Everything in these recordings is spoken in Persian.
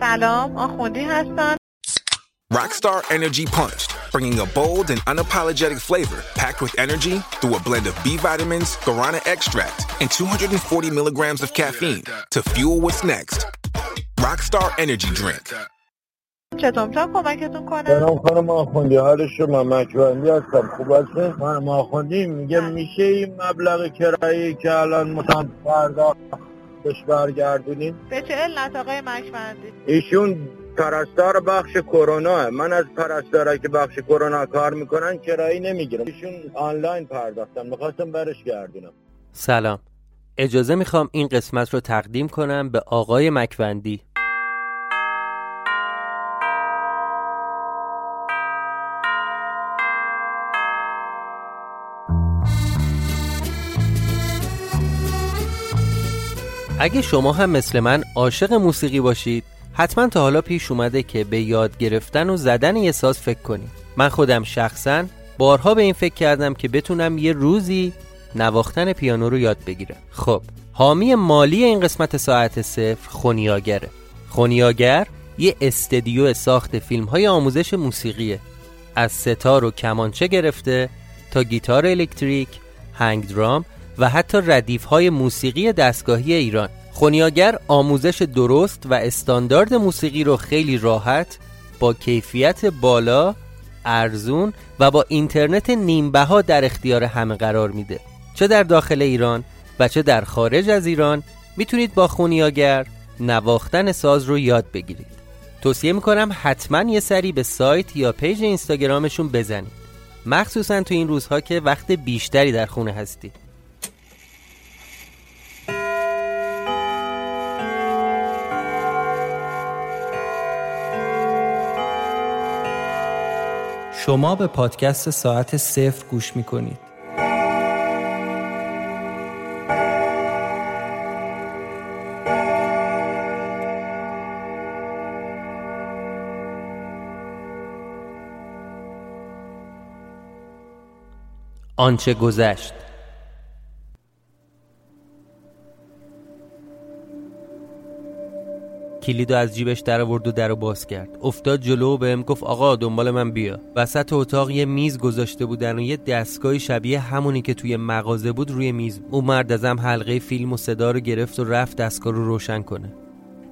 سلام آخوندی هستم Rockstar Energy Punched, bringing a bold and unapologetic flavor packed with energy through a blend of B vitamins, guarana extract, and 240 milligrams of caffeine to fuel what's next. Rockstar Energy Drink. چطور می‌تونم کمکتون کنم سلام خانم آخوندی حال شما مکبندی هستم خوب هستین خانم آخوندی میگه میشه این مبلغ کرایی که الان مثلا پرداختش برگردونین به چه علت آقای مکبندی ایشون پرستار بخش کرونا من از پرستارا که بخش کرونا کار می‌کنن کرایی نمی‌گیرم. ایشون آنلاین پرداختن. می‌خواستم برش گردونم. سلام. اجازه می‌خوام این قسمت رو تقدیم کنم به آقای مکوندی. اگه شما هم مثل من عاشق موسیقی باشید حتما تا حالا پیش اومده که به یاد گرفتن و زدن یه ساز فکر کنید. من خودم شخصا بارها به این فکر کردم که بتونم یه روزی نواختن پیانو رو یاد بگیرم. خب حامی مالی این قسمت ساعت صفر خونیاگره. خونیاگر یه استدیو ساخت فیلم های آموزش موسیقیه. از ستار و کمانچه گرفته تا گیتار الکتریک، هنگ درام و حتی ردیف های موسیقی دستگاهی ایران خونیاگر آموزش درست و استاندارد موسیقی رو خیلی راحت با کیفیت بالا، ارزون و با اینترنت نیمبها در اختیار همه قرار میده. چه در داخل ایران و چه در خارج از ایران می‌تونید با خونیاگر نواختن ساز رو یاد بگیرید. توصیه می‌کنم حتما یه سری به سایت یا پیج اینستاگرامشون بزنید. مخصوصا تو این روزها که وقت بیشتری در خونه هستی. شما به پادکست ساعت صفر گوش می کنید. آنچه گذشت کلیدو از جیبش در آورد و در باز کرد. افتاد جلو و بهم گفت آقا دنبال من بیا. وسط اتاق یه میز گذاشته بودن و یه دستگاهی شبیه همونی که توی مغازه بود روی میز. او مرد ازم حلقه فیلم و صدا رو گرفت و رفت دستگاه رو روشن کنه.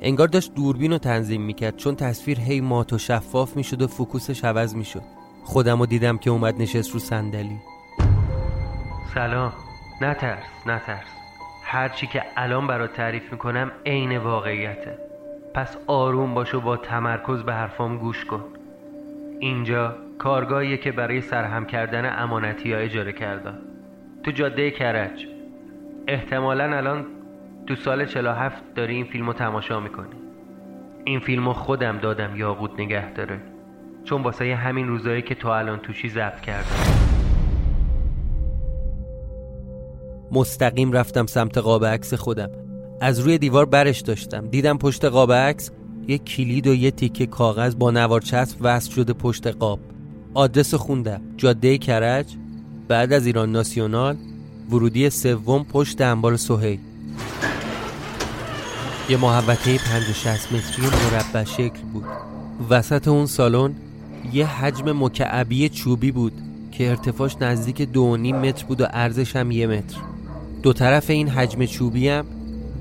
انگار داشت دوربین رو تنظیم می‌کرد چون تصویر هی مات و شفاف می‌شد و فکوسش عوض می‌شد. خودم رو دیدم که اومد نشست رو صندلی. سلام. نترس نترس. هرچی که الان برات تعریف می‌کنم عین واقعیته. پس آروم باش و با تمرکز به حرفام گوش کن. اینجا کارگاهیه که برای سرهم کردن امانتی ها اجاره کردم تو جاده کرج. احتمالا الان تو سال 47 داری این فیلمو تماشا می‌کنی. این فیلمو خودم دادم یاقوت نگه داره. چون واسه همین روزایی که تو الان توشی ضبط کردم. مستقیم رفتم سمت قاب عکس خودم. از روی دیوار برش داشتم. دیدم پشت قاب عکس یه کلید و یه تیکه کاغذ با نوار چسب وصل شده پشت قاب. آدرس خوندم. جاده کرج بعد از ایران ناسیونال ورودی سوم پشت انبار سهیل. یه محوطه 50 متری مربع شکل بود. وسط اون سالن یه حجم مکعبی چوبی بود که ارتفاعش نزدیک دو متر بود و ارزش هم یه متر. دو طرف این حجم چوبی هم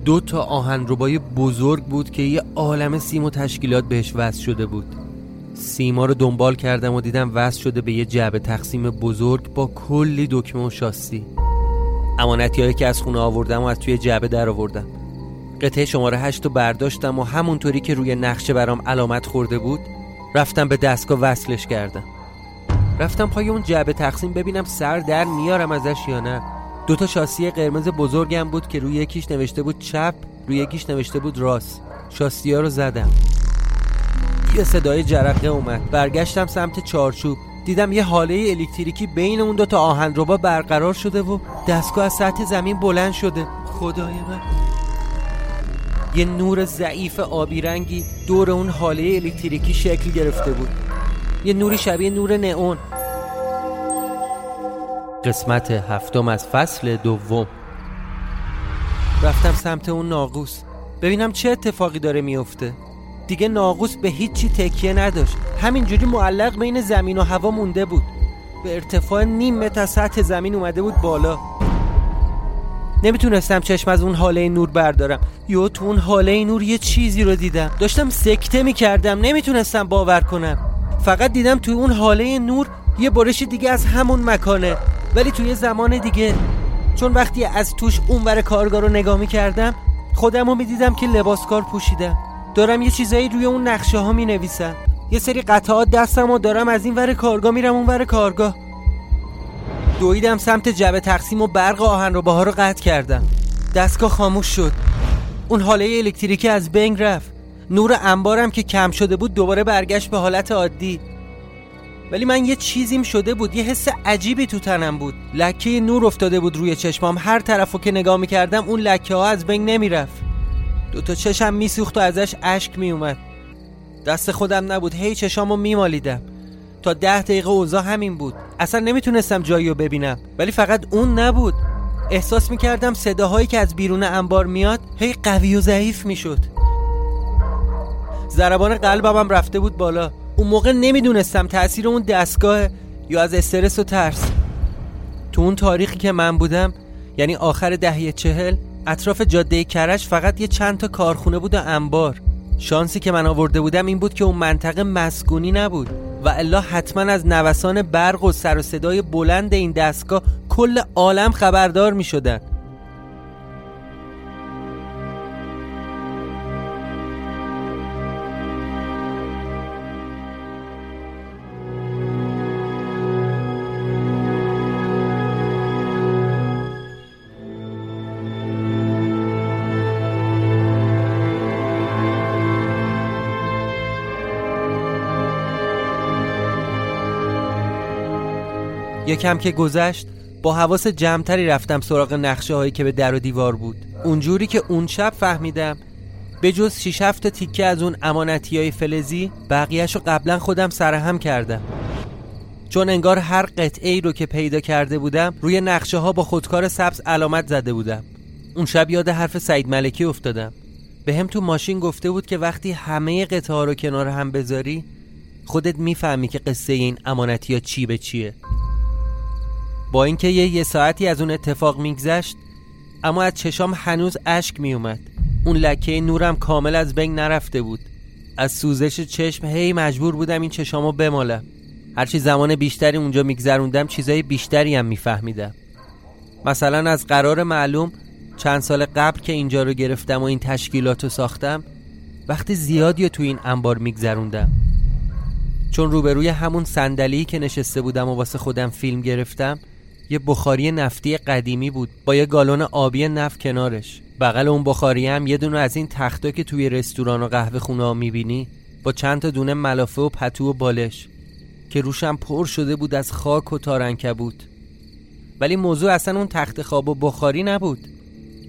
دو تا آهنربای بزرگ بود که یه عالم سیم و تشکیلات بهش وصل شده بود. سیما رو دنبال کردم و دیدم وصل شده به یه جعبه تقسیم بزرگ با کلی دکمه و شاستی امانتی هایی که از خونه آوردم و از توی جعبه در آوردم. قطعه شماره هشت رو برداشتم و همونطوری که روی نقشه برام علامت خورده بود رفتم به دستگاه وصلش کردم. رفتم پای اون جعبه تقسیم ببینم سر در میارم ازش یا نه. دوتا شاسی قرمز بزرگم بود که روی یکیش نوشته بود چپ روی یکیش نوشته بود راست. شاسی ها رو زدم. یه صدای جرقه اومد. برگشتم سمت چارچوب. دیدم یه حاله الکتریکی بین اون دوتا آهنربا برقرار شده و دستگاه از سطح زمین بلند شده. خدای من. یه نور ضعیف آبی رنگی دور اون حاله الکتریکی شکل گرفته بود. یه نوری شبیه نور نئون. قسمت هفتم از فصل دوم. رفتم سمت اون ناقوس. ببینم چه اتفاقی داره میفته دیگه ناقوس به هیچی تکیه نداشت. همینجوری معلق بین زمین و هوا مونده بود. به ارتفاع نیم متر از سطح زمین اومده بود بالا. نمی‌تونستم چشم از اون حاله نور بردارم. یو تو اون حاله نور یه چیزی رو دیدم. داشتم سکته می‌کردم. نمی‌تونستم باور کنم. فقط دیدم توی اون حاله نور یه برش دیگه از همون مکانه. ولی توی زمان دیگه چون وقتی از توش اونور کارگاه رو نگاه می‌کردم خودم رو می‌دیدم که لباسکار پوشیدم دارم یه چیزایی روی اون نقشه ها می نویسم یه سری قطعات دستم و دارم از این ور کارگاه میرم اون ور کارگاه. دویدم سمت جبه تقسیم و برق آهن رو باها رو قطع کردم. دستگاه خاموش شد. اون حاله الکتریکی از بنگ رفت. نور انبارم که کم شده بود دوباره برگشت به حالت عادی. ولی من یه چیزیم شده بود یه حس عجیبی تو تنم بود. لکه نور افتاده بود روی چشمام. هر طرفو که نگاه می‌کردم اون لکه ها از بین نمی‌رفت. دوتا چشم میسوخت و ازش اشک میومد دست خودم نبود. هی چشامو میمالیدم. تا ده دقیقه اوضاع همین بود. اصلا نمی‌تونستم جایی رو ببینم. ولی فقط اون نبود. احساس می‌کردم صداهایی که از بیرون انبار میاد هی قوی و ضعیف می‌شد. ضربان قلبم رفته بود بالا. اون موقع نمی‌دونستم تاثیر اون دستگاه یا از استرس و ترس تو اون تاریخی که من بودم یعنی آخر دهه چهل اطراف جاده کرش فقط یه چند تا کارخونه بود و انبار شانسی که من آورده بودم این بود که اون منطقه مسکونی نبود و الا حتما از نوسان برق و سر و صدای بلند این دستگاه کل عالم خبردار می شدن. یکم که گذشت با حواس جمعتری رفتم سراغ نقشه هایی که به در و دیوار بود. اونجوری که اون شب فهمیدم به جز 6 هفت تیکه از اون امانتی های فلزی بقیهش رو قبلا خودم سرهم کردم. چون انگار هر قطعه ای رو که پیدا کرده بودم روی نقشه ها با خودکار سبز علامت زده بودم. اون شب یاد حرف سعید ملکی افتادم. به هم تو ماشین گفته بود که وقتی همه قطعه ها رو کنار هم بذاری خودت می‌فهمی که قصه این امانتی ها چی به چیه. با اینکه یه یه ساعتی از اون اتفاق میگذشت اما از چشام هنوز اشک میومد اون لکه نورم کامل از بین نرفته بود. از سوزش چشم هی مجبور بودم این چشامو بمالم. هرچی زمان بیشتری اونجا میگذروندم چیزای بیشتری هم میفهمیدم. مثلا از قرار معلوم چند سال قبل که اینجا رو گرفتم و این تشکیلات رو ساختم وقتی زیادی تو این انبار میگذروندم. چون روبروی همون صندلی که نشسته بودم و واسه خودم فیلم گرفتم یه بخاری نفتی قدیمی بود. با یه گالون آبی نفت کنارش. بغل اون بخاری هم یه دونه از این تختا که توی رستوران و قهوه خونه ها می‌بینی با چند تا دونه ملافه و پتو و بالش. که روشم پر شده بود از خاک و تارنکه بود ولی موضوع اصلا اون تخت خواب و بخاری نبود.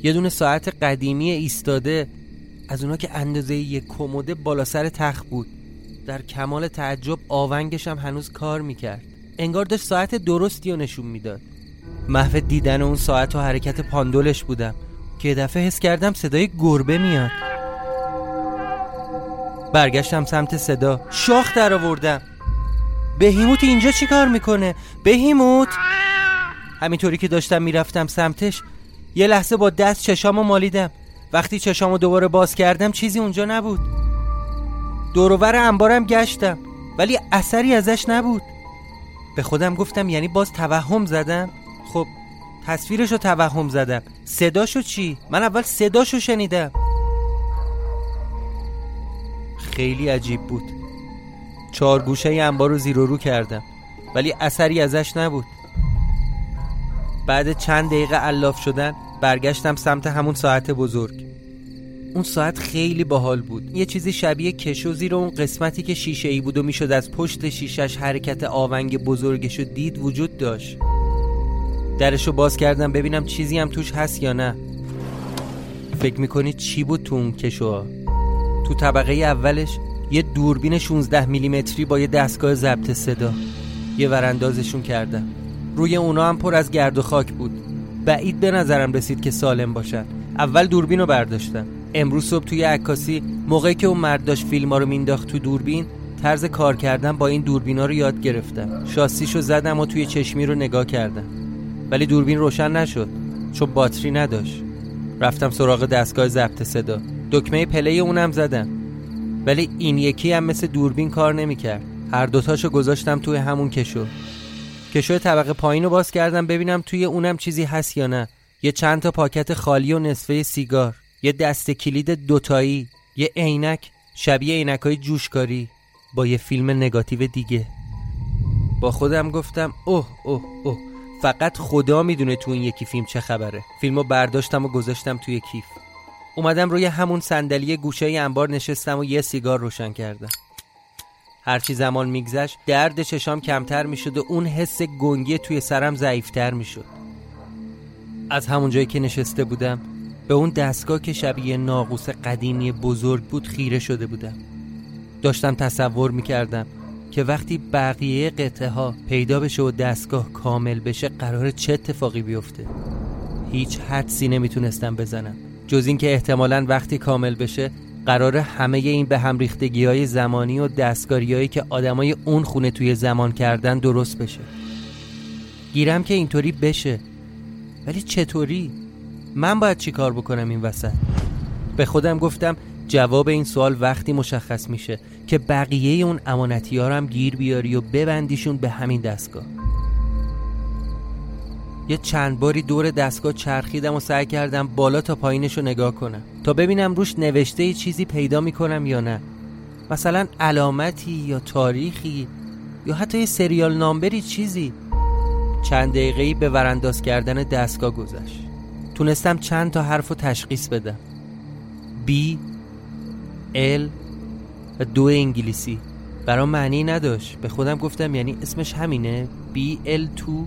یه دونه ساعت قدیمی ایستاده از اونا که اندازه یک کموده بالا سر تخت بود. در کمال تعجب آونگش هم هنوز کار می‌کرد. انگار داشت ساعت درستی رو نشون می‌داد. محو دیدن اون ساعت و حرکت پاندولش بودم که دفعه حس کردم صدای گربه میاد. برگشتم سمت صدا شاخ در آوردم. بهیموت اینجا چی کار می‌کنه؟ بهیموت! همینطوری که داشتم می‌رفتم سمتش یه لحظه با دست چشامو مالیدم. وقتی چشامو دوباره باز کردم چیزی اونجا نبود. دورور انبارم گشتم ولی اثری ازش نبود. به خودم گفتم یعنی باز توهم زدم. خب تصویرشو توهم زدم. صداشو چی؟ من اول صداشو شنیدم. خیلی عجیب بود. چهار گوشه انبار رو زیر و رو کردم. ولی اثری ازش نبود. بعد چند دقیقه علاف شدن برگشتم سمت همون ساعت بزرگ. اون ساعت خیلی باحال بود. یه چیزی شبیه کشو زیر اون قسمتی که شیشه ای بود و می‌شد از پشت شیشش حرکت آونگ بزرگشو دید وجود داشت. درشو باز کردم ببینم چیزی هم توش هست یا نه. فکر می‌کنی چی بود تو اون کشو تو طبقه اولش یه دوربین 16 میلیمتری با یه دستگاه ضبط صدا. یه وراندازشون کردم. روی اونا هم پر از گرد و خاک بود. بعید به نظرم رسید که سالم باشن. اول دوربین رو برداشتم. امروز صبح توی عکاسی موقعی که اون مرد داشت فیلم ها رو مینداخت تو دوربین طرز کار کردن با این دوربینا رو یاد گرفتم. شاسیشو زدم و توی چشمی رو نگاه کردم. ولی دوربین روشن نشد چون باتری نداشت. رفتم سراغ دستگاه ضبط صدا. دکمه پله اونم زدم. ولی این یکی هم مثل دوربین کار نمی‌کرد. هر دوتاشو گذاشتم توی همون کشو. کشو طبقه پایین رو باز کردم ببینم توی اونم چیزی هست یا نه. یه چند تا پاکت خالی و نصفه سیگار. یه دست کلید دوتایی یه عینک شبیه عینک های جوشکاری با یه فیلم نگاتیو دیگه. با خودم گفتم اوه اوه اوه. فقط خدا می‌دونه تو این یکی فیلم چه خبره. فیلمو برداشتم و گذاشتم توی کیف. اومدم روی همون صندلی گوشه انبار نشستم و یه سیگار روشن کردم. هرچی زمان میگذشت درد چشام کمتر می‌شد و اون حس گنگی توی سرم ضعیفتر می‌شد. از همون جایی که نشسته بودم به اون دستگاه که شبیه ناقوس قدیمی بزرگ بود خیره شده بودم. داشتم تصور می‌کردم که وقتی بقیه قطعه ها پیدا بشه و دستگاه کامل بشه قرار چه اتفاقی بیفته؟ هیچ حدسی نمی‌تونستم بزنم. جز اینکه احتمالا وقتی کامل بشه قرار همه این به هم ریختگی های زمانی و دستگاری هایی که آدمای اون خونه توی زمان کردن درست بشه. گیرم که اینطوری بشه. ولی چطوری؟ من باید چی کار بکنم این وسط؟ به خودم گفتم جواب این سوال وقتی مشخص میشه که بقیه اون امانتی هم گیر بیاری و ببندیشون به همین دستگاه. یه چند باری دور دستگاه چرخیدم و سعی کردم بالا تا پایینش رو نگاه کنم. تا ببینم روش نوشته چیزی پیدا می‌کنم یا نه. مثلا علامتی یا تاریخی یا حتی یه سریال نامبری چیزی. چند دقیقه به ورانداز کردن دستگاه گذشت. تونستم چند تا حرف رو تشخیص بدم. B L و دو انگلیسی. برام معنی نداشت. به خودم گفتم یعنی اسمش همینه. B L 2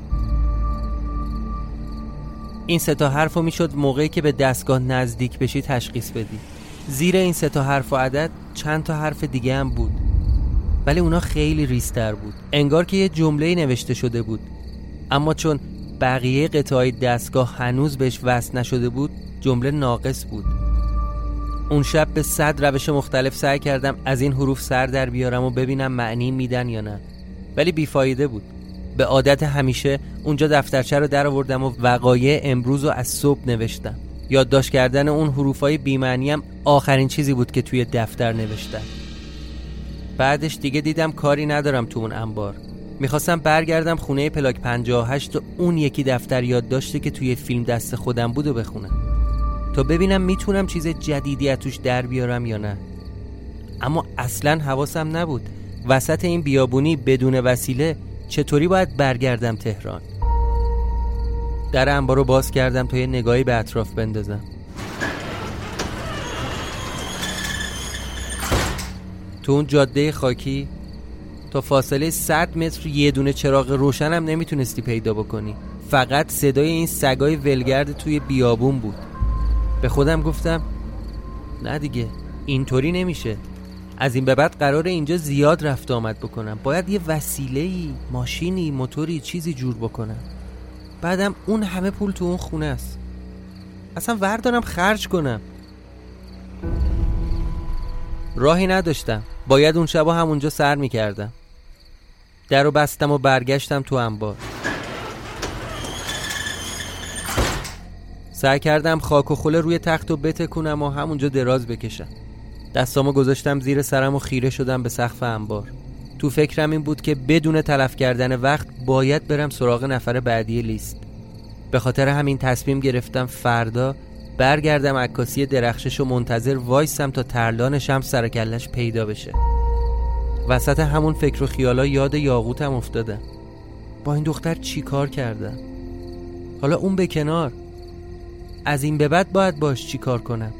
این سه تا حرف رو می‌شد موقعی که به دستگاه نزدیک بشی تشخیص بدی. زیر این سه تا حرف و عدد چند تا حرف دیگه هم بود. ولی اونا خیلی ریستر بود. انگار که یه جمله نوشته شده بود. اما چون بقیه قطعای دستگاه هنوز بهش وصل نشده بود جمله ناقص بود. اون شب به صد روش مختلف سعی کردم از این حروف سر در بیارم و ببینم معنی میدن یا نه. ولی بیفایده بود. به عادت همیشه اونجا دفترچه رو در آوردم و وقایع امروز رو از صبح نوشتم. یادداشت کردن اون حروفای بیمعنی هم آخرین چیزی بود که توی دفتر نوشتم. بعدش دیگه دیدم کاری ندارم تو اون انبار. می‌خواستم برگردم خونه پلاک 58 و اون یکی دفتر یادداشته که توی فیلم دست خودم بود و بخونم. تا ببینم می‌تونم چیز جدیدی از توش در بیارم یا نه. اما اصلا حواسم نبود وسط این بیابونی بدون وسیله چطوری باید برگردم تهران. در انبار رو باز کردم تا یه نگاهی به اطراف بندازم. تو اون جاده خاکی تا فاصله 100 متر یه دونه چراغ روشنم نمی‌تونستی پیدا بکنی. فقط صدای این سگای ولگرد توی بیابون بود. به خودم گفتم نه دیگه اینطوری نمیشه. از این به بعد قرار اینجا زیاد رفت آمد بکنم. باید یه وسیله ماشینی موتوری چیزی جور بکنم. بعدم اون همه پول تو اون خونه است. اصلا وردارم خرج کنم. راهی نداشتم. باید اون شبا همونجا سر می‌کردم. در رو بستم و برگشتم تو انبار. سعی کردم خاک و خوله روی تخت و بتکونم و همونجا دراز بکشم. دستامو گذاشتم زیر سرم و خیره شدم به سقف انبار. تو فکرم این بود که بدون تلف کردن وقت باید برم سراغ نفر بعدی لیست. به خاطر همین تصمیم گرفتم فردا برگردم عکاسی درخشش و منتظر وایسم تا ترلان شمس سرکلش پیدا بشه. وسط همون فکر و خیالا یاد یاقوتم افتادم با این دختر چی کار کردم حالا اون به کنار. از این به بعد باید باش چی کار کنم.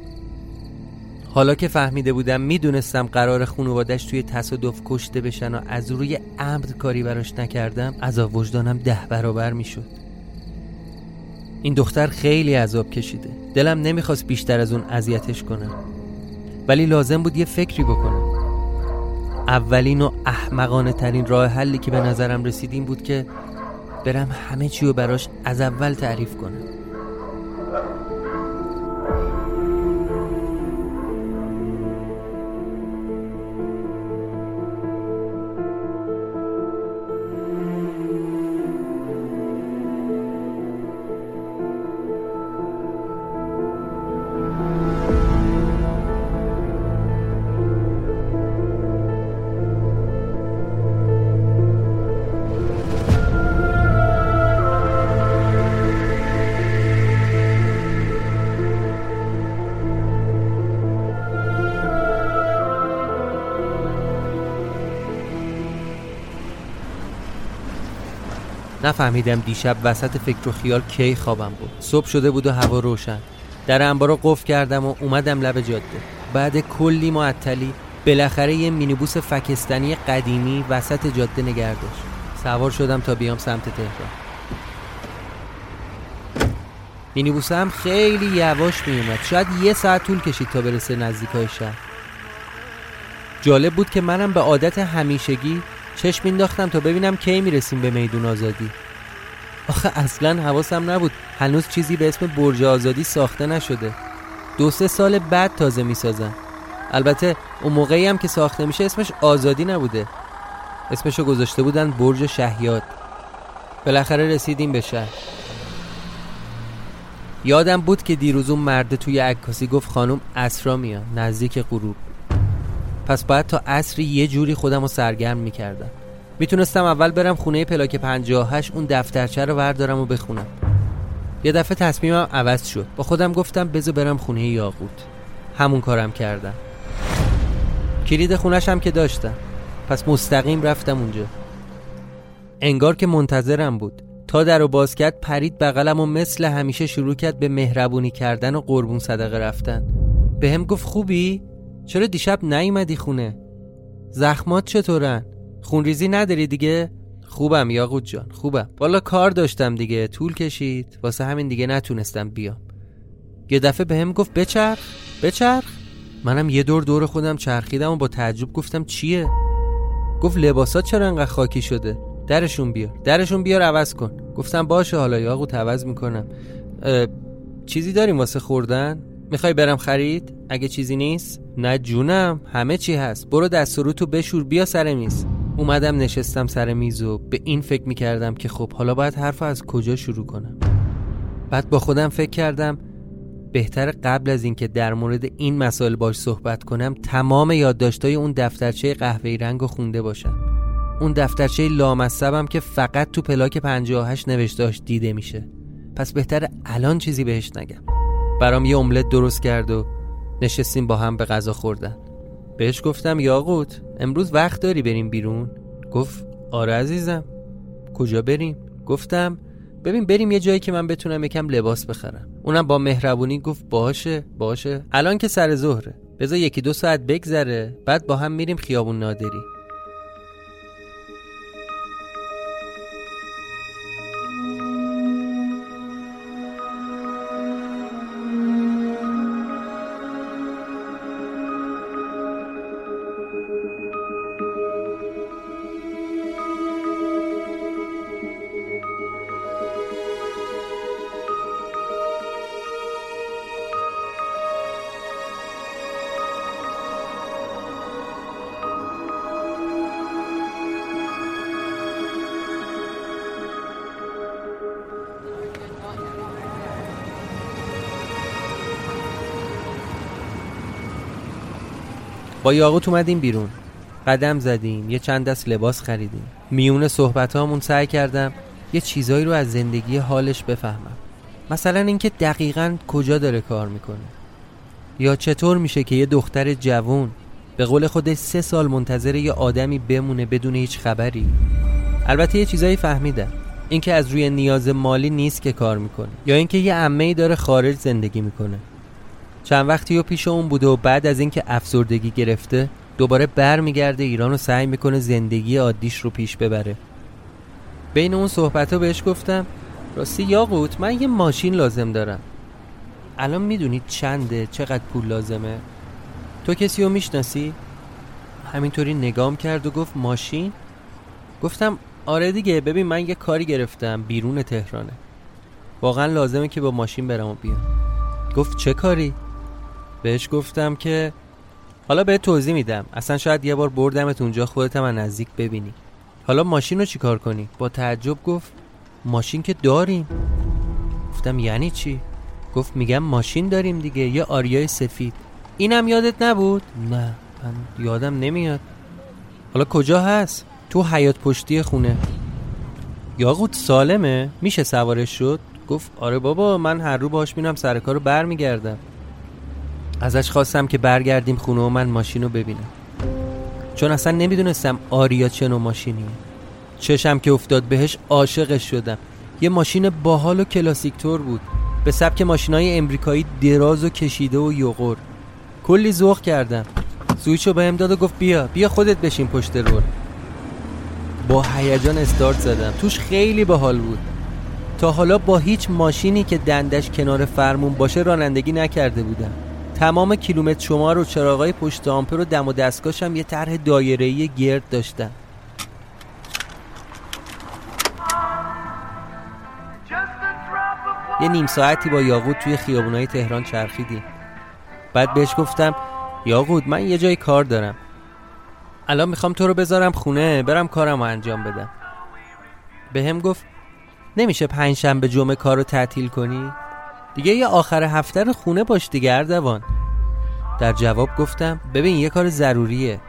حالا که فهمیده بودم می‌دونستم قرار خانوادش توی تصادف کشته بشن و از روی عمد کاری براش نکردم از وجدانم ده برابر می‌شد. این دختر خیلی عذاب کشیده. دلم نمی‌خواست بیشتر از اون اذیتش کنم ولی لازم بود یه فکری بکنم اولین و احمقانه ترین راه حلی که به نظرم رسید این بود که برم همه چی رو براش از اول تعریف کنم. نفهمیدم دیشب وسط فکر و خیال کی خوابم بود. صبح شده بود و هوا روشن. در انبار رو قفل کردم و اومدم لب جاده. بعد کلی معطلی بالاخره یه مینیبوس فکستانی قدیمی وسط جاده نگردش سوار شدم تا بیام سمت تهران. مینیبوس هم خیلی یواش میومد شاید یه ساعت طول کشید تا برسه نزدیکای شهر. جالب بود که منم به عادت همیشگی چشم مینداختم تا ببینم کی می‌رسیم به میدون آزادی. آخه اصلا حواسم نبود. هنوز چیزی به اسم برج آزادی ساخته نشده. دو سه سال بعد تازه می‌سازن البته اون موقعی هم که ساخته میشه اسمش آزادی نبوده. اسمشو گذاشته بودن برج شهیاد. بالاخره رسیدیم به شهر. یادم بود که دیروز اون مرد توی عکاسی گفت خانم اسرا میاد نزدیک غروب. پس باید تا عصری یه جوری خودم رو سرگرم می‌کردم. می‌تونستم اول برم خونه پلاک 58 اون دفترچه رو وردارم و بخونم. یه دفعه تصمیمم عوض شد. با خودم گفتم بذار برم خونه یاقوت. همون کارم کردم. کلید خونش هم که داشتم. پس مستقیم رفتم اونجا. انگار که منتظرم بود. تا در و باز کرد پرید بغلم و مثل همیشه شروع کرد به مهربونی کردن و قربون صدقه رفتن. به هم گفت خوبی؟ چرا دیشب نیومدی خونه؟ زخمات چطورن؟ خونریزی نداری دیگه؟ خوبم یاقوت جان خوبم. والا کار داشتم دیگه طول کشید. واسه همین دیگه نتونستم بیام. یه دفعه به هم گفت بچرخ بچرخ. منم یه دور دور خودم چرخیدم و با تعجب گفتم چیه؟ گفت لباسات چرا انقدر خاکی شده؟ درشون بیار درشون بیار عوض کن. گفتم باشه حالا یاقوت عوض می‌کنم. چیزی داریم واسه خوردن؟ می‌خوای برم خرید؟ اگه چیزی نیست؟ نه جونم همه چی هست. برو دست رو تو بشور بیا سر میز. اومدم نشستم سر میز و به این فکر می‌کردم که خب حالا باید حرف از کجا شروع کنم. بعد با خودم فکر کردم بهتر قبل از اینکه در مورد این مسائل باش صحبت کنم تمام یادداشتای اون دفترچه قهوه‌ای رنگ و خونده باشم. اون دفترچه لامصبم که فقط تو پلاک 58 نوشتهاش دیده میشه. پس بهتر الان چیزی بهش نگم. برام یه املت درست کرد و نشستیم با هم به غذا خوردن. بهش گفتم یاقوت امروز وقت داری بریم بیرون؟ گفت آره عزیزم. کجا بریم؟ گفتم ببین بریم یه جایی که من بتونم یکم لباس بخرم. اونم با مهربونی گفت باشه باشه. الان که سر ظهره. بذار یکی دو ساعت بگذره بعد با هم میریم خیابون نادری. با یاقوت اومدیم بیرون. قدم زدیم یه چند دست لباس خریدیم. میون صحبت هامون سعی کردم یه چیزایی رو از زندگی حالش بفهمم. مثلا اینکه دقیقا کجا داره کار می‌کنه. یا چطور میشه که یه دختر جوون به قول خودش سه سال منتظر یه آدمی بمونه بدون هیچ خبری؟ البته یه چیزایی فهمیدم. اینکه از روی نیاز مالی نیست که کار می‌کنه. یا اینکه یه عمه داره خارج زندگی می‌کنه. چند وقتی و پیش اون بوده و بعد از اینکه افسردگی گرفته دوباره بر میگرده ایران و سعی می‌کنه زندگی عادیش رو پیش ببره بین اون صحبت ها بهش گفتم راستی یاقوت من یه ماشین لازم دارم الان می‌دونید چنده چقدر پول لازمه تو کسی رو می‌شناسی؟ همینطوری نگام کرد و گفت ماشین؟ گفتم آره دیگه ببین من یه کاری گرفتم بیرون تهرانه واقعا لازمه که با ماشین برم و بیام گفت چه کاری؟ بهش گفتم که حالا به توضیح میدم اصلا شاید یه بار بردمت اونجا خودت هم نزدیک ببینی حالا ماشین رو چیکار کنی؟ با تعجب گفت ماشین که داریم گفتم یعنی چی؟ گفت میگم ماشین داریم دیگه یه آریای سفید اینم یادت نبود؟ نه من یادم نمیاد حالا کجا هست؟ تو حیات پشتی خونه یاقوت سالمه؟ میشه سوارش شد؟ گفت آره بابا من هر رو باش میرم سر کارو بر میگردم ازش خواستم که برگردیم خونه و من ماشین رو ببینم. چون اصلا نمی‌دونستم آریا چه نوع ماشینیه. چشم که افتاد بهش عاشقش شدم. یه ماشین باحال و کلاسیکتور بود. به سبک ماشینای امریکایی دراز و کشیده و یوغور کلی ذوق کردم. سویچو بهم داد و گفت بیا بیا خودت بشین پشت رول. با هیجان استارت زدم. توش خیلی باحال بود. تا حالا با هیچ ماشینی که دندش کنار فرمون باشه رانندگی نکرده بودم. تمام کیلومتر شمار و چراغای پشت آمپر و دم و دستگاهشم یه طرح دایره‌ای گرد داشتن. یه نیم ساعتی با یاقوت توی خیابونای تهران چرخیدیم. بعد بهش گفتم یاقوت من یه جای کار دارم. الان می‌خوام تو رو بذارم خونه برم کارم رو انجام بدم. به هم گفت نمیشه پنج شنبه جمعه کار رو تعطیل کنی؟ دیگه یه آخر هفته رو خونه باش دیگه اردوان. در جواب گفتم ببین یه کار ضروریه.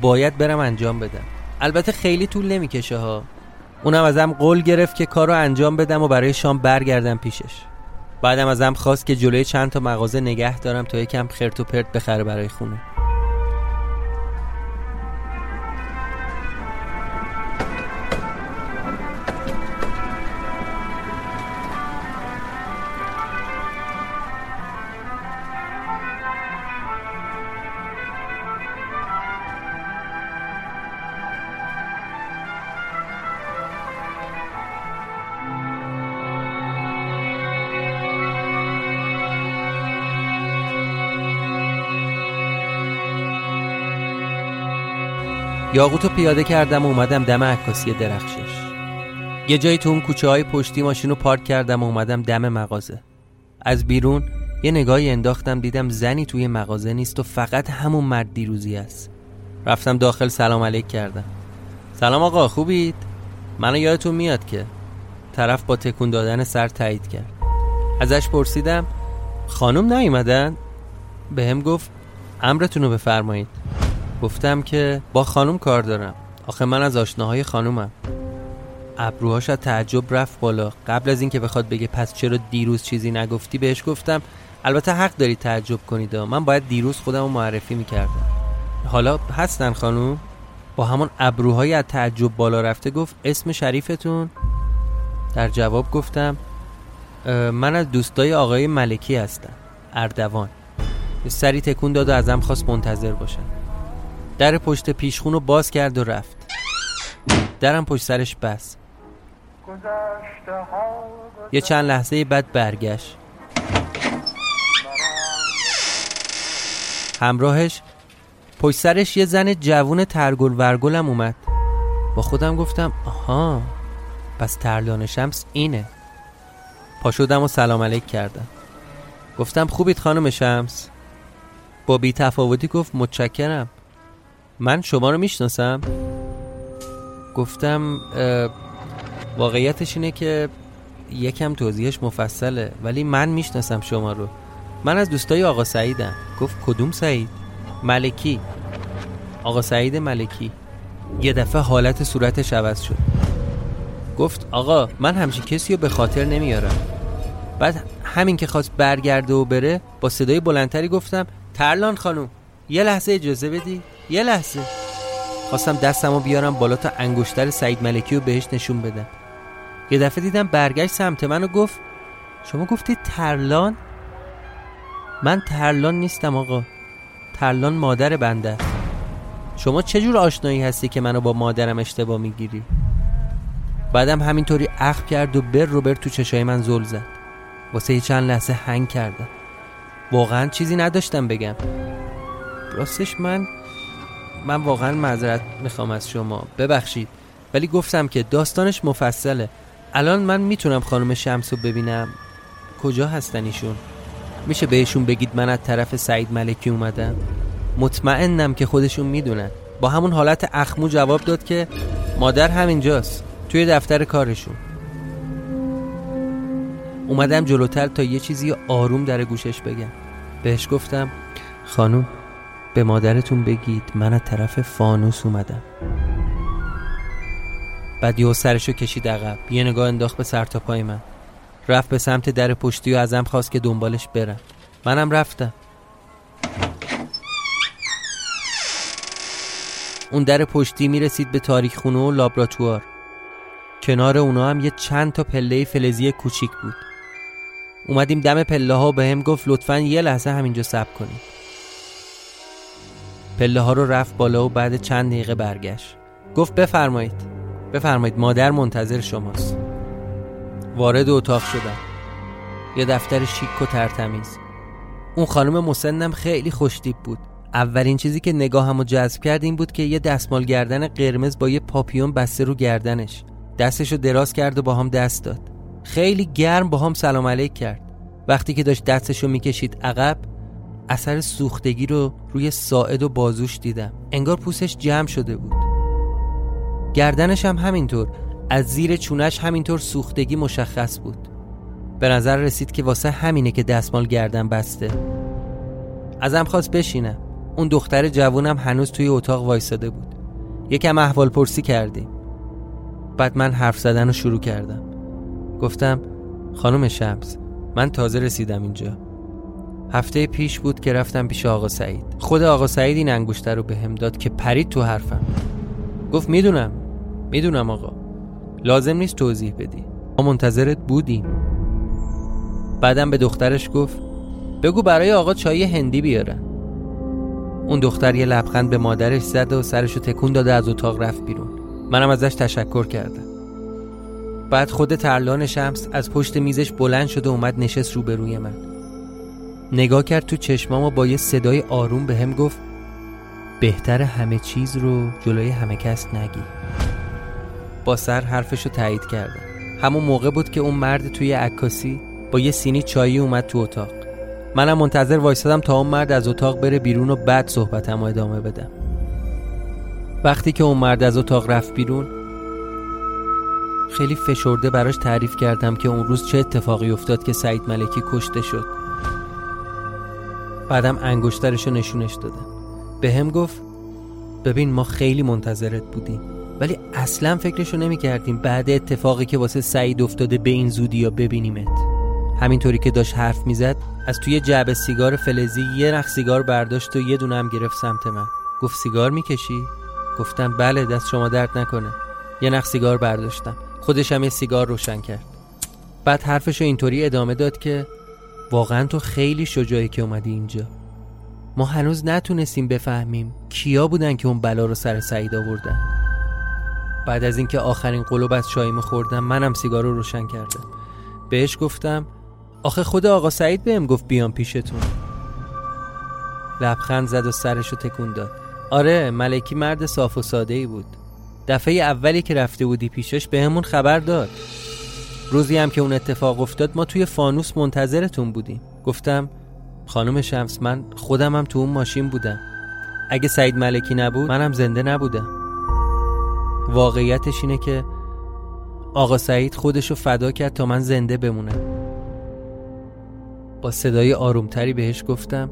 باید برم انجام بدم. البته خیلی طول نمی‌کشه ها. اونم ازم قول گرفت که کار رو انجام بدم و برای شام برگردم پیشش. بعدم ازم خواست که جلوی چند تا مغازه نگه دارم تا یکم خرت و پرت بخره برای خونه. یاقوتو پیاده کردم و اومدم دم عکاسی درخشش. یه جایی تو اون کوچه های پشتی ماشین رو پارک کردم و اومدم دم مغازه. از بیرون یه نگاهی انداختم دیدم زنی توی مغازه نیست و فقط همون مرد دیروزی است. رفتم داخل سلام علیک کردم. سلام آقا خوبید؟ منو یادتون میاد که طرف با تکون دادن سر تایید کرد. ازش پرسیدم خانم نیومدن؟ به هم گفت امرتون رو بفرمایید. گفتم که با خانم کار دارم. آخه من از آشناهای خانومم. ابروهاش از تعجب رفت بالا. قبل از اینکه بخواد بگه پس چرا دیروز چیزی نگفتی بهش گفتم البته حق داری تعجب کنید من باید دیروز خودم رو معرفی می‌کردم. حالا هستن خانوم؟ با همون ابروهای از تعجب بالا رفته گفت اسم شریفتون؟ در جواب گفتم من از دوستای آقای ملکی هستم اردوان. سری تکون داد و ازم خواست منتظر باشم در پشت پیشخون رو باز کرد و رفت. درم پشت سرش بس یه چند لحظه بعد برگشت. همراهش پشت سرش یه زن جوون ترگل ورگلم اومد. با خودم گفتم آها پس ترلان شمس اینه. پا شدم و سلام علیک کردم. گفتم خوبید خانم شمس؟ با بی تفاوتی گفت متشکرم. من شما رو می‌شناسم. گفتم واقعیتش اینه که یکم توضیحش مفصله ولی من می‌شناسم شما رو. من از دوستای آقا سعیدم. گفت کدوم سعید؟ ملکی. آقا سعید ملکی. یه دفعه حالت صورتش عوض شد. گفت آقا من همچین کسی رو به خاطر نمیارم. بعد همین که خواست برگرده و بره با صدای بلندتری گفتم ترلان خانم یه لحظه اجازه بدی؟ یه لحظه. خواستم دستم رو بیارم بالا تا انگشتر سعید ملکی رو بهش نشون بدم. یه دفعه دیدم برگشت سمت من و گفت شما گفتی ترلان؟ من ترلان نیستم آقا. ترلان مادر بنده. شما چه جور آشنایی هستی که منو با مادرم اشتباه می‌گیری؟ بعدم همینطوری اخ کرد و بر رو تو چشای من زل زد. واسه یه چند لحظه هنگ کردم. واقعا چیزی نداشتم بگم. راستش من من واقعا معذرت می‌خوام از شما. ببخشید ولی گفتم که داستانش مفصله. الان من می‌تونم خانم شمس رو ببینم. کجا هستن ایشون؟ میشه بهشون بگید من از طرف سعید ملکی اومدم؟ مطمئنم که خودشون می‌دونن. با همون حالت اخمو جواب داد که مادر همینجاست توی دفتر کارشون. اومدم جلوتر تا یه چیزی آروم در گوشش بگم. بهش گفتم خانوم به مادرتون بگید من از طرف فانوس اومدم. بعد یه سرشو کشید عقب. یه نگاه انداخت به سر تا پای من. رفت به سمت در پشتی و ازم خواست که دنبالش برم. منم رفتم. اون در پشتی می‌رسید به تاریخ خونه و لابراتوار. کنار اونا هم یه چند تا پله فلزی کوچیک بود. اومدیم دم پله ها به هم گفت لطفا یه لحظه همینجا صبر کنید. پله ها رو رفت بالا و بعد چند دقیقه برگشت. گفت بفرمایید. بفرمایید مادر منتظر شماست. وارد اتاق شدم. یه دفتر شیک و ترتمیز. اون خانم مسنم خیلی خوشتیب بود. اولین چیزی که نگاهمو جذب کرد این بود که یه دستمال گردن قرمز با یه پاپیون بسته رو گردنش. دستشو دراز کرد و با هم دست داد. خیلی گرم با هم سلام علیک کرد. وقتی که داشت دستشو می‌کشید عقب اثر سوختگی رو روی ساعد و بازوش دیدم. انگار پوستش جمع شده بود. گردنش هم همینطور. از زیر چونش همینطور سوختگی مشخص بود. به نظر رسید که واسه همینه که دستمال گردن بسته. ازم خواست بشینم. اون دختر جوونم هنوز توی اتاق وایساده بود. یکم احوال پرسی کردیم. بعد من حرف زدن رو شروع کردم. گفتم خانم شمس من تازه رسیدم اینجا. هفته پیش بود که رفتم پیش آقا سعید. خود آقا سعید این انگشتر رو به هم داد که پرید تو حرفم. گفت می‌دونم. می‌دونم آقا. لازم نیست توضیح بدی. ما منتظرت بودیم. بعدم به دخترش گفت بگو برای آقا چای هندی بیارن. اون دختر یه لبخند به مادرش زد و سرشو تکون داده از اتاق رفت بیرون. منم ازش تشکر کردم. بعد خود ترلان شمس از پشت میزش بلند شد و اومد نشست روبروی من. نگاه کرد تو چشمام و با یه صدای آروم به هم گفت بهتر همه چیز رو جلوی همه کس نگی. با سر حرفشو تایید کردم همون موقع بود که اون مرد توی عکاسی با یه سینی چایی اومد تو اتاق. منم منتظر وایستادم تا اون مرد از اتاق بره بیرون و بعد صحبتم رو ادامه بدم وقتی که اون مرد از اتاق رفت بیرون خیلی فشرده براش تعریف کردم که اون روز چه اتفاقی افتاد که سعید ملکی کشته شد. بعدم انگشترشو نشونش دادم به هم گفت ببین ما خیلی منتظرت بودیم ولی اصلا فکرشو نمی کردیم بعد اتفاقی که واسه سعید افتاده به این زودی یا ببینیمت. همینطوری که داشت حرف می‌زد از توی جعبه سیگار فلزی یه نخ سیگار برداشت و یه دونه هم گرفت سمت من. گفت سیگار می‌کشی؟ گفتم بله دست شما درد نکنه. یه نخ سیگار برداشتم. خودش هم یه سیگار روشن کرد. بعد حرفشو اینطوری ادامه داد که واقعا تو خیلی شجاعی که اومدی اینجا. ما هنوز نتونستیم بفهمیم کیا بودن که اون بلا رو سر سعید آوردن. بعد از اینکه آخرین قلوب از چایمو خوردم منم سیگار رو روشن کردم. بهش گفتم آخه خود آقا سعید بهم گفت بیام پیشتون. لبخند زد و سرش رو تکون داد. آره ملکی مرد صاف و ساده ای بود. دفعه اولی که رفته بودی پیشش به همون خبر داد. روزی هم که اون اتفاق افتاد ما توی فانوس منتظرتون بودیم. گفتم خانم شمس من خودم هم تو اون ماشین بودم. اگه سعید ملکی نبود منم زنده نبودم. واقعیتش اینه که آقا سعید خودشو فدا کرد تا من زنده بمونم. با صدای آرومتری بهش گفتم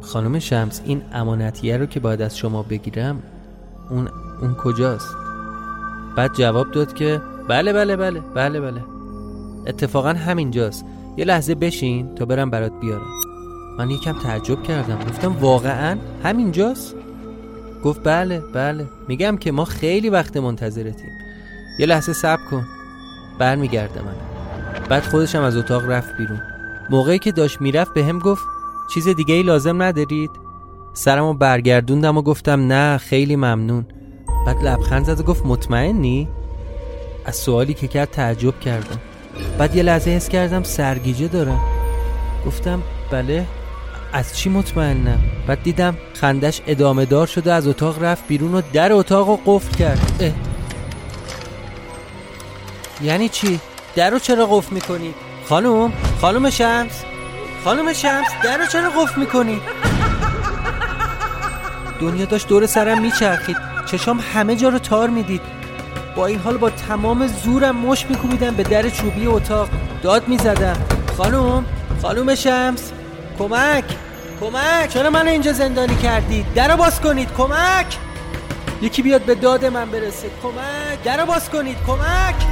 خانم شمس این امانتیه رو که باید از شما بگیرم اون اون کجاست؟ بعد جواب داد که بله بله بله بله بله. اتفاقا همینجاست یه لحظه بشین تا برم برات بیارم. من یکم تعجب کردم. گفتم واقعا همینجاست گفت بله بله. میگم که ما خیلی وقت منتظرتیم. یه لحظه صبر کن. برمیگرده من بعد خودشم از اتاق رفت بیرون. موقعی که داشت می‌رفت به هم گفت چیز دیگه ای لازم ندارید؟ سرمو برگردوندم و گفتم نه خیلی ممنون. بعد لبخند زد و گفت مطمئنی؟ از سوالی که کرد تعجب کردم. بعد یه لحظه حس کردم سرگیجه دارم گفتم بله از چی مطمئنم بعد دیدم خندش ادامه دار شده از اتاق رفت بیرون و در اتاق رو قفل کرد اه. یعنی چی؟ در رو چرا قفل می‌کنی؟ خانم؟ خانم شمس؟ خانم شمس در رو چرا قفل می‌کنی؟ دنیا داشت دور سرم میچرخید چشام همه جا رو تار می‌دید با این حال با تمام زورم مش میکوبیدم به در چوبی اتاق. داد می‌زدم. خانم خانم شمس. کمک کمک. چرا من اینجا زندانی کردید در باز کنید. کمک. یکی بیاد به داد من برسه. کمک. در باز کنید. کمک.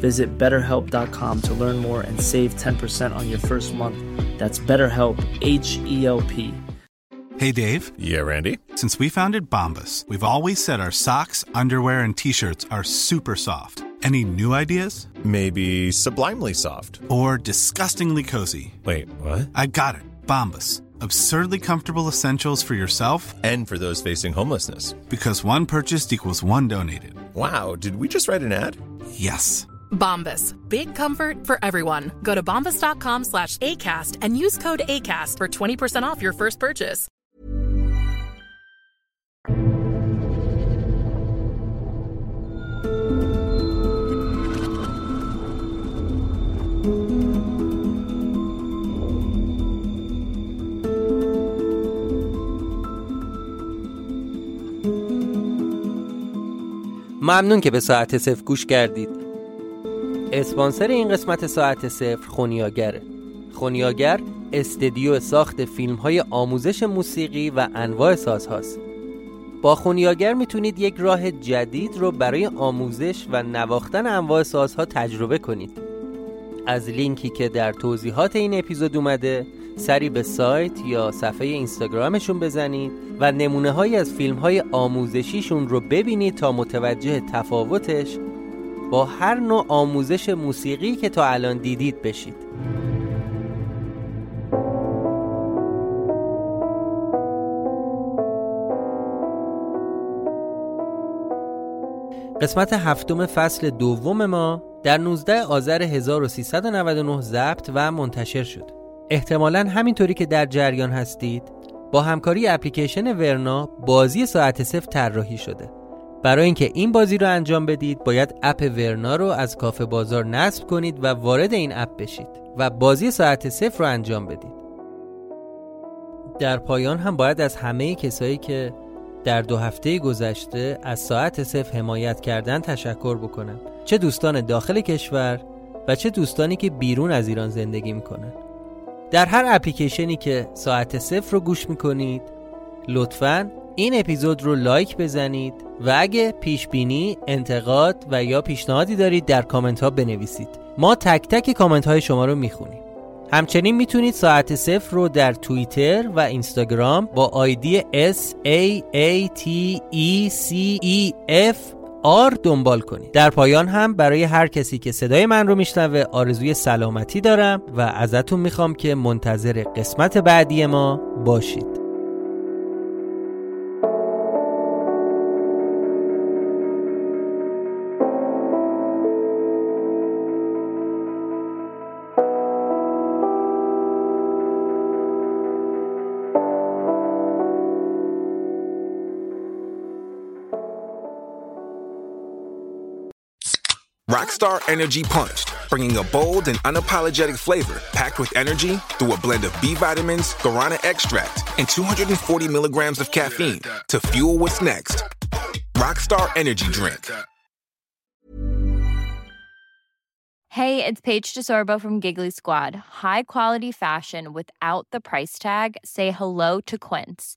Visit betterhelp.com to learn more and save 10% on your first month. That's BetterHelp, H E L P. Hey, Dave. Yeah, Randy. Since we founded Bombus, we've always said our socks, underwear, and t shirts are super soft. Any new ideas? Maybe sublimely soft. Or disgustingly cozy. Wait, what? I got it. Bombus. Absurdly comfortable essentials for yourself and for those facing homelessness. Because one purchased equals one donated. Wow, did we just write an ad? Yes. Bombas. Big comfort for everyone. Go to bombas.com slash ACAST and use code ACAST for 20% off your first purchase. ممنون که به ساعت صفر گوش کردید اسپانسر این قسمت ساعت صفر خونیاگره خونیاگر استدیو ساخت فیلم های آموزش موسیقی و انواع سازهاست با خونیاگر می‌تونید یک راه جدید رو برای آموزش و نواختن انواع سازها تجربه کنید. از لینکی که در توضیحات این اپیزود اومده سری به سایت یا صفحه اینستاگرامشون بزنید و نمونه های از فیلم های آموزشیشون رو ببینید تا متوجه تفاوتش با هر نوع آموزش موسیقی که تا الان دیدید بشید. قسمت هفتم فصل دوم ما در 19 آذر 1399 ضبط و منتشر شد. احتمالا همینطوری که در جریان هستید با همکاری اپلیکیشن ورنا بازی ساعت صفر طراحی شده. برای اینکه این بازی رو انجام بدید باید اپ ورنا رو از کافه بازار نصب کنید و وارد این اپ بشید و بازی ساعت صفر رو انجام بدید. در پایان هم باید از همه کسایی که در دو هفته گذشته از ساعت صفر حمایت کردن تشکر بکنم چه دوستان داخل کشور و چه دوستانی که بیرون از ایران زندگی می‌کنن. در هر اپلیکیشنی که ساعت صفر رو گوش می‌کنید لطفا این اپیزود رو لایک بزنید و اگه پیش بینی، انتقاد و یا پیشنهادی دارید در کامنت ها بنویسید. ما تک تک کامنت های شما رو می‌خونیم. همچنین می‌تونید ساعت صفر رو در توییتر و اینستاگرام با آیدی S A A T E C E F آر دنبال کنید. در پایان هم برای هر کسی که صدای من رو میشنوه آرزوی سلامتی دارم و ازتون می‌خوام که منتظر قسمت بعدی ما باشید. Rockstar Energy Punched, bringing a bold and unapologetic flavor packed with energy through a blend of B vitamins, guarana extract, and 240 milligrams of caffeine to fuel what's next. Rockstar Energy Drink. Hey, it's Paige DeSorbo from Giggly Squad. High quality fashion without the price tag? Say hello to Quince.